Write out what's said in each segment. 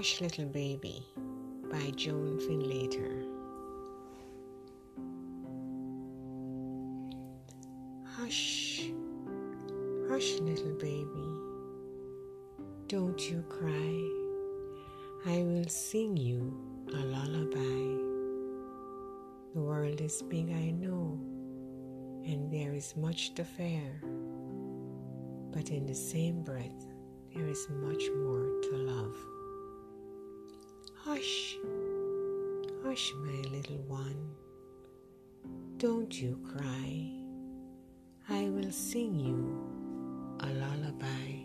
Hush Little Baby by Joan Finlater. Hush, hush, little baby, don't you cry. I will sing you a lullaby. The world is big, I know, and there is much to fear. But in the same breath, there is much more to love. Hush, hush, my little one, don't you cry. I will sing you a lullaby.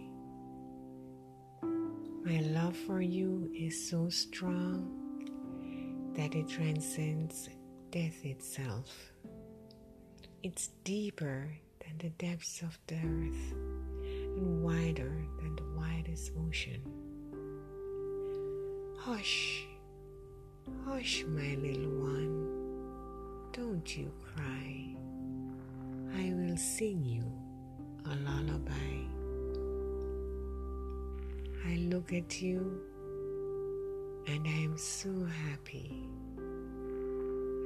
My love for you is so strong that it transcends death itself. It's deeper than the depths of the earth and wider than the Hush, hush, my little one, don't you cry. I will sing you a lullaby. I look at you and I am so happy.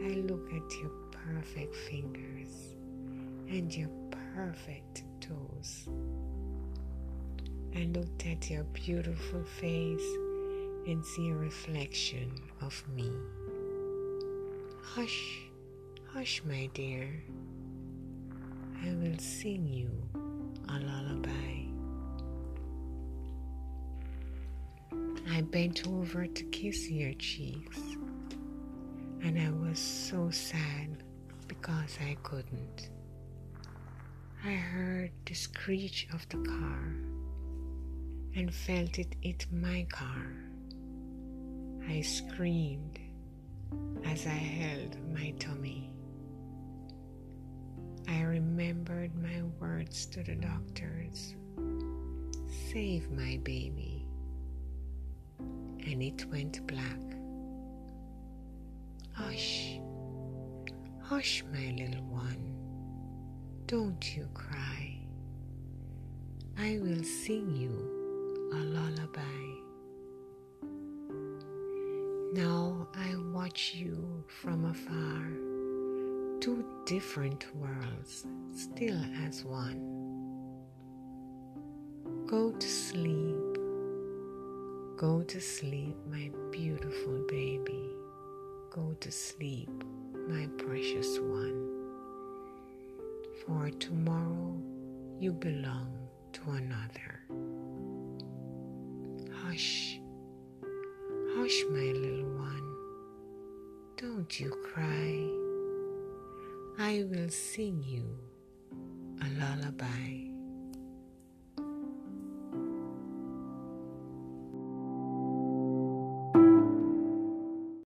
I look at your perfect fingers and your perfect toes. I looked at your beautiful face and see a reflection of me. Hush, hush, my dear. I will sing you a lullaby. I bent over to kiss your cheeks, and I was so sad because I couldn't. I heard the screech of the car and felt it hit my car. I screamed as I held my tummy. I remembered my words to the doctors Save my baby. And it went black. Hush, hush, my little one. Don't you cry. I will sing you a lullaby. Now I watch you from afar two different worlds still as one. Go to sleep, go to sleep, my beautiful baby. Go to sleep, my precious one. For tomorrow you belong to another. Hush, hush, my little. Don't you cry. I will sing you a lullaby.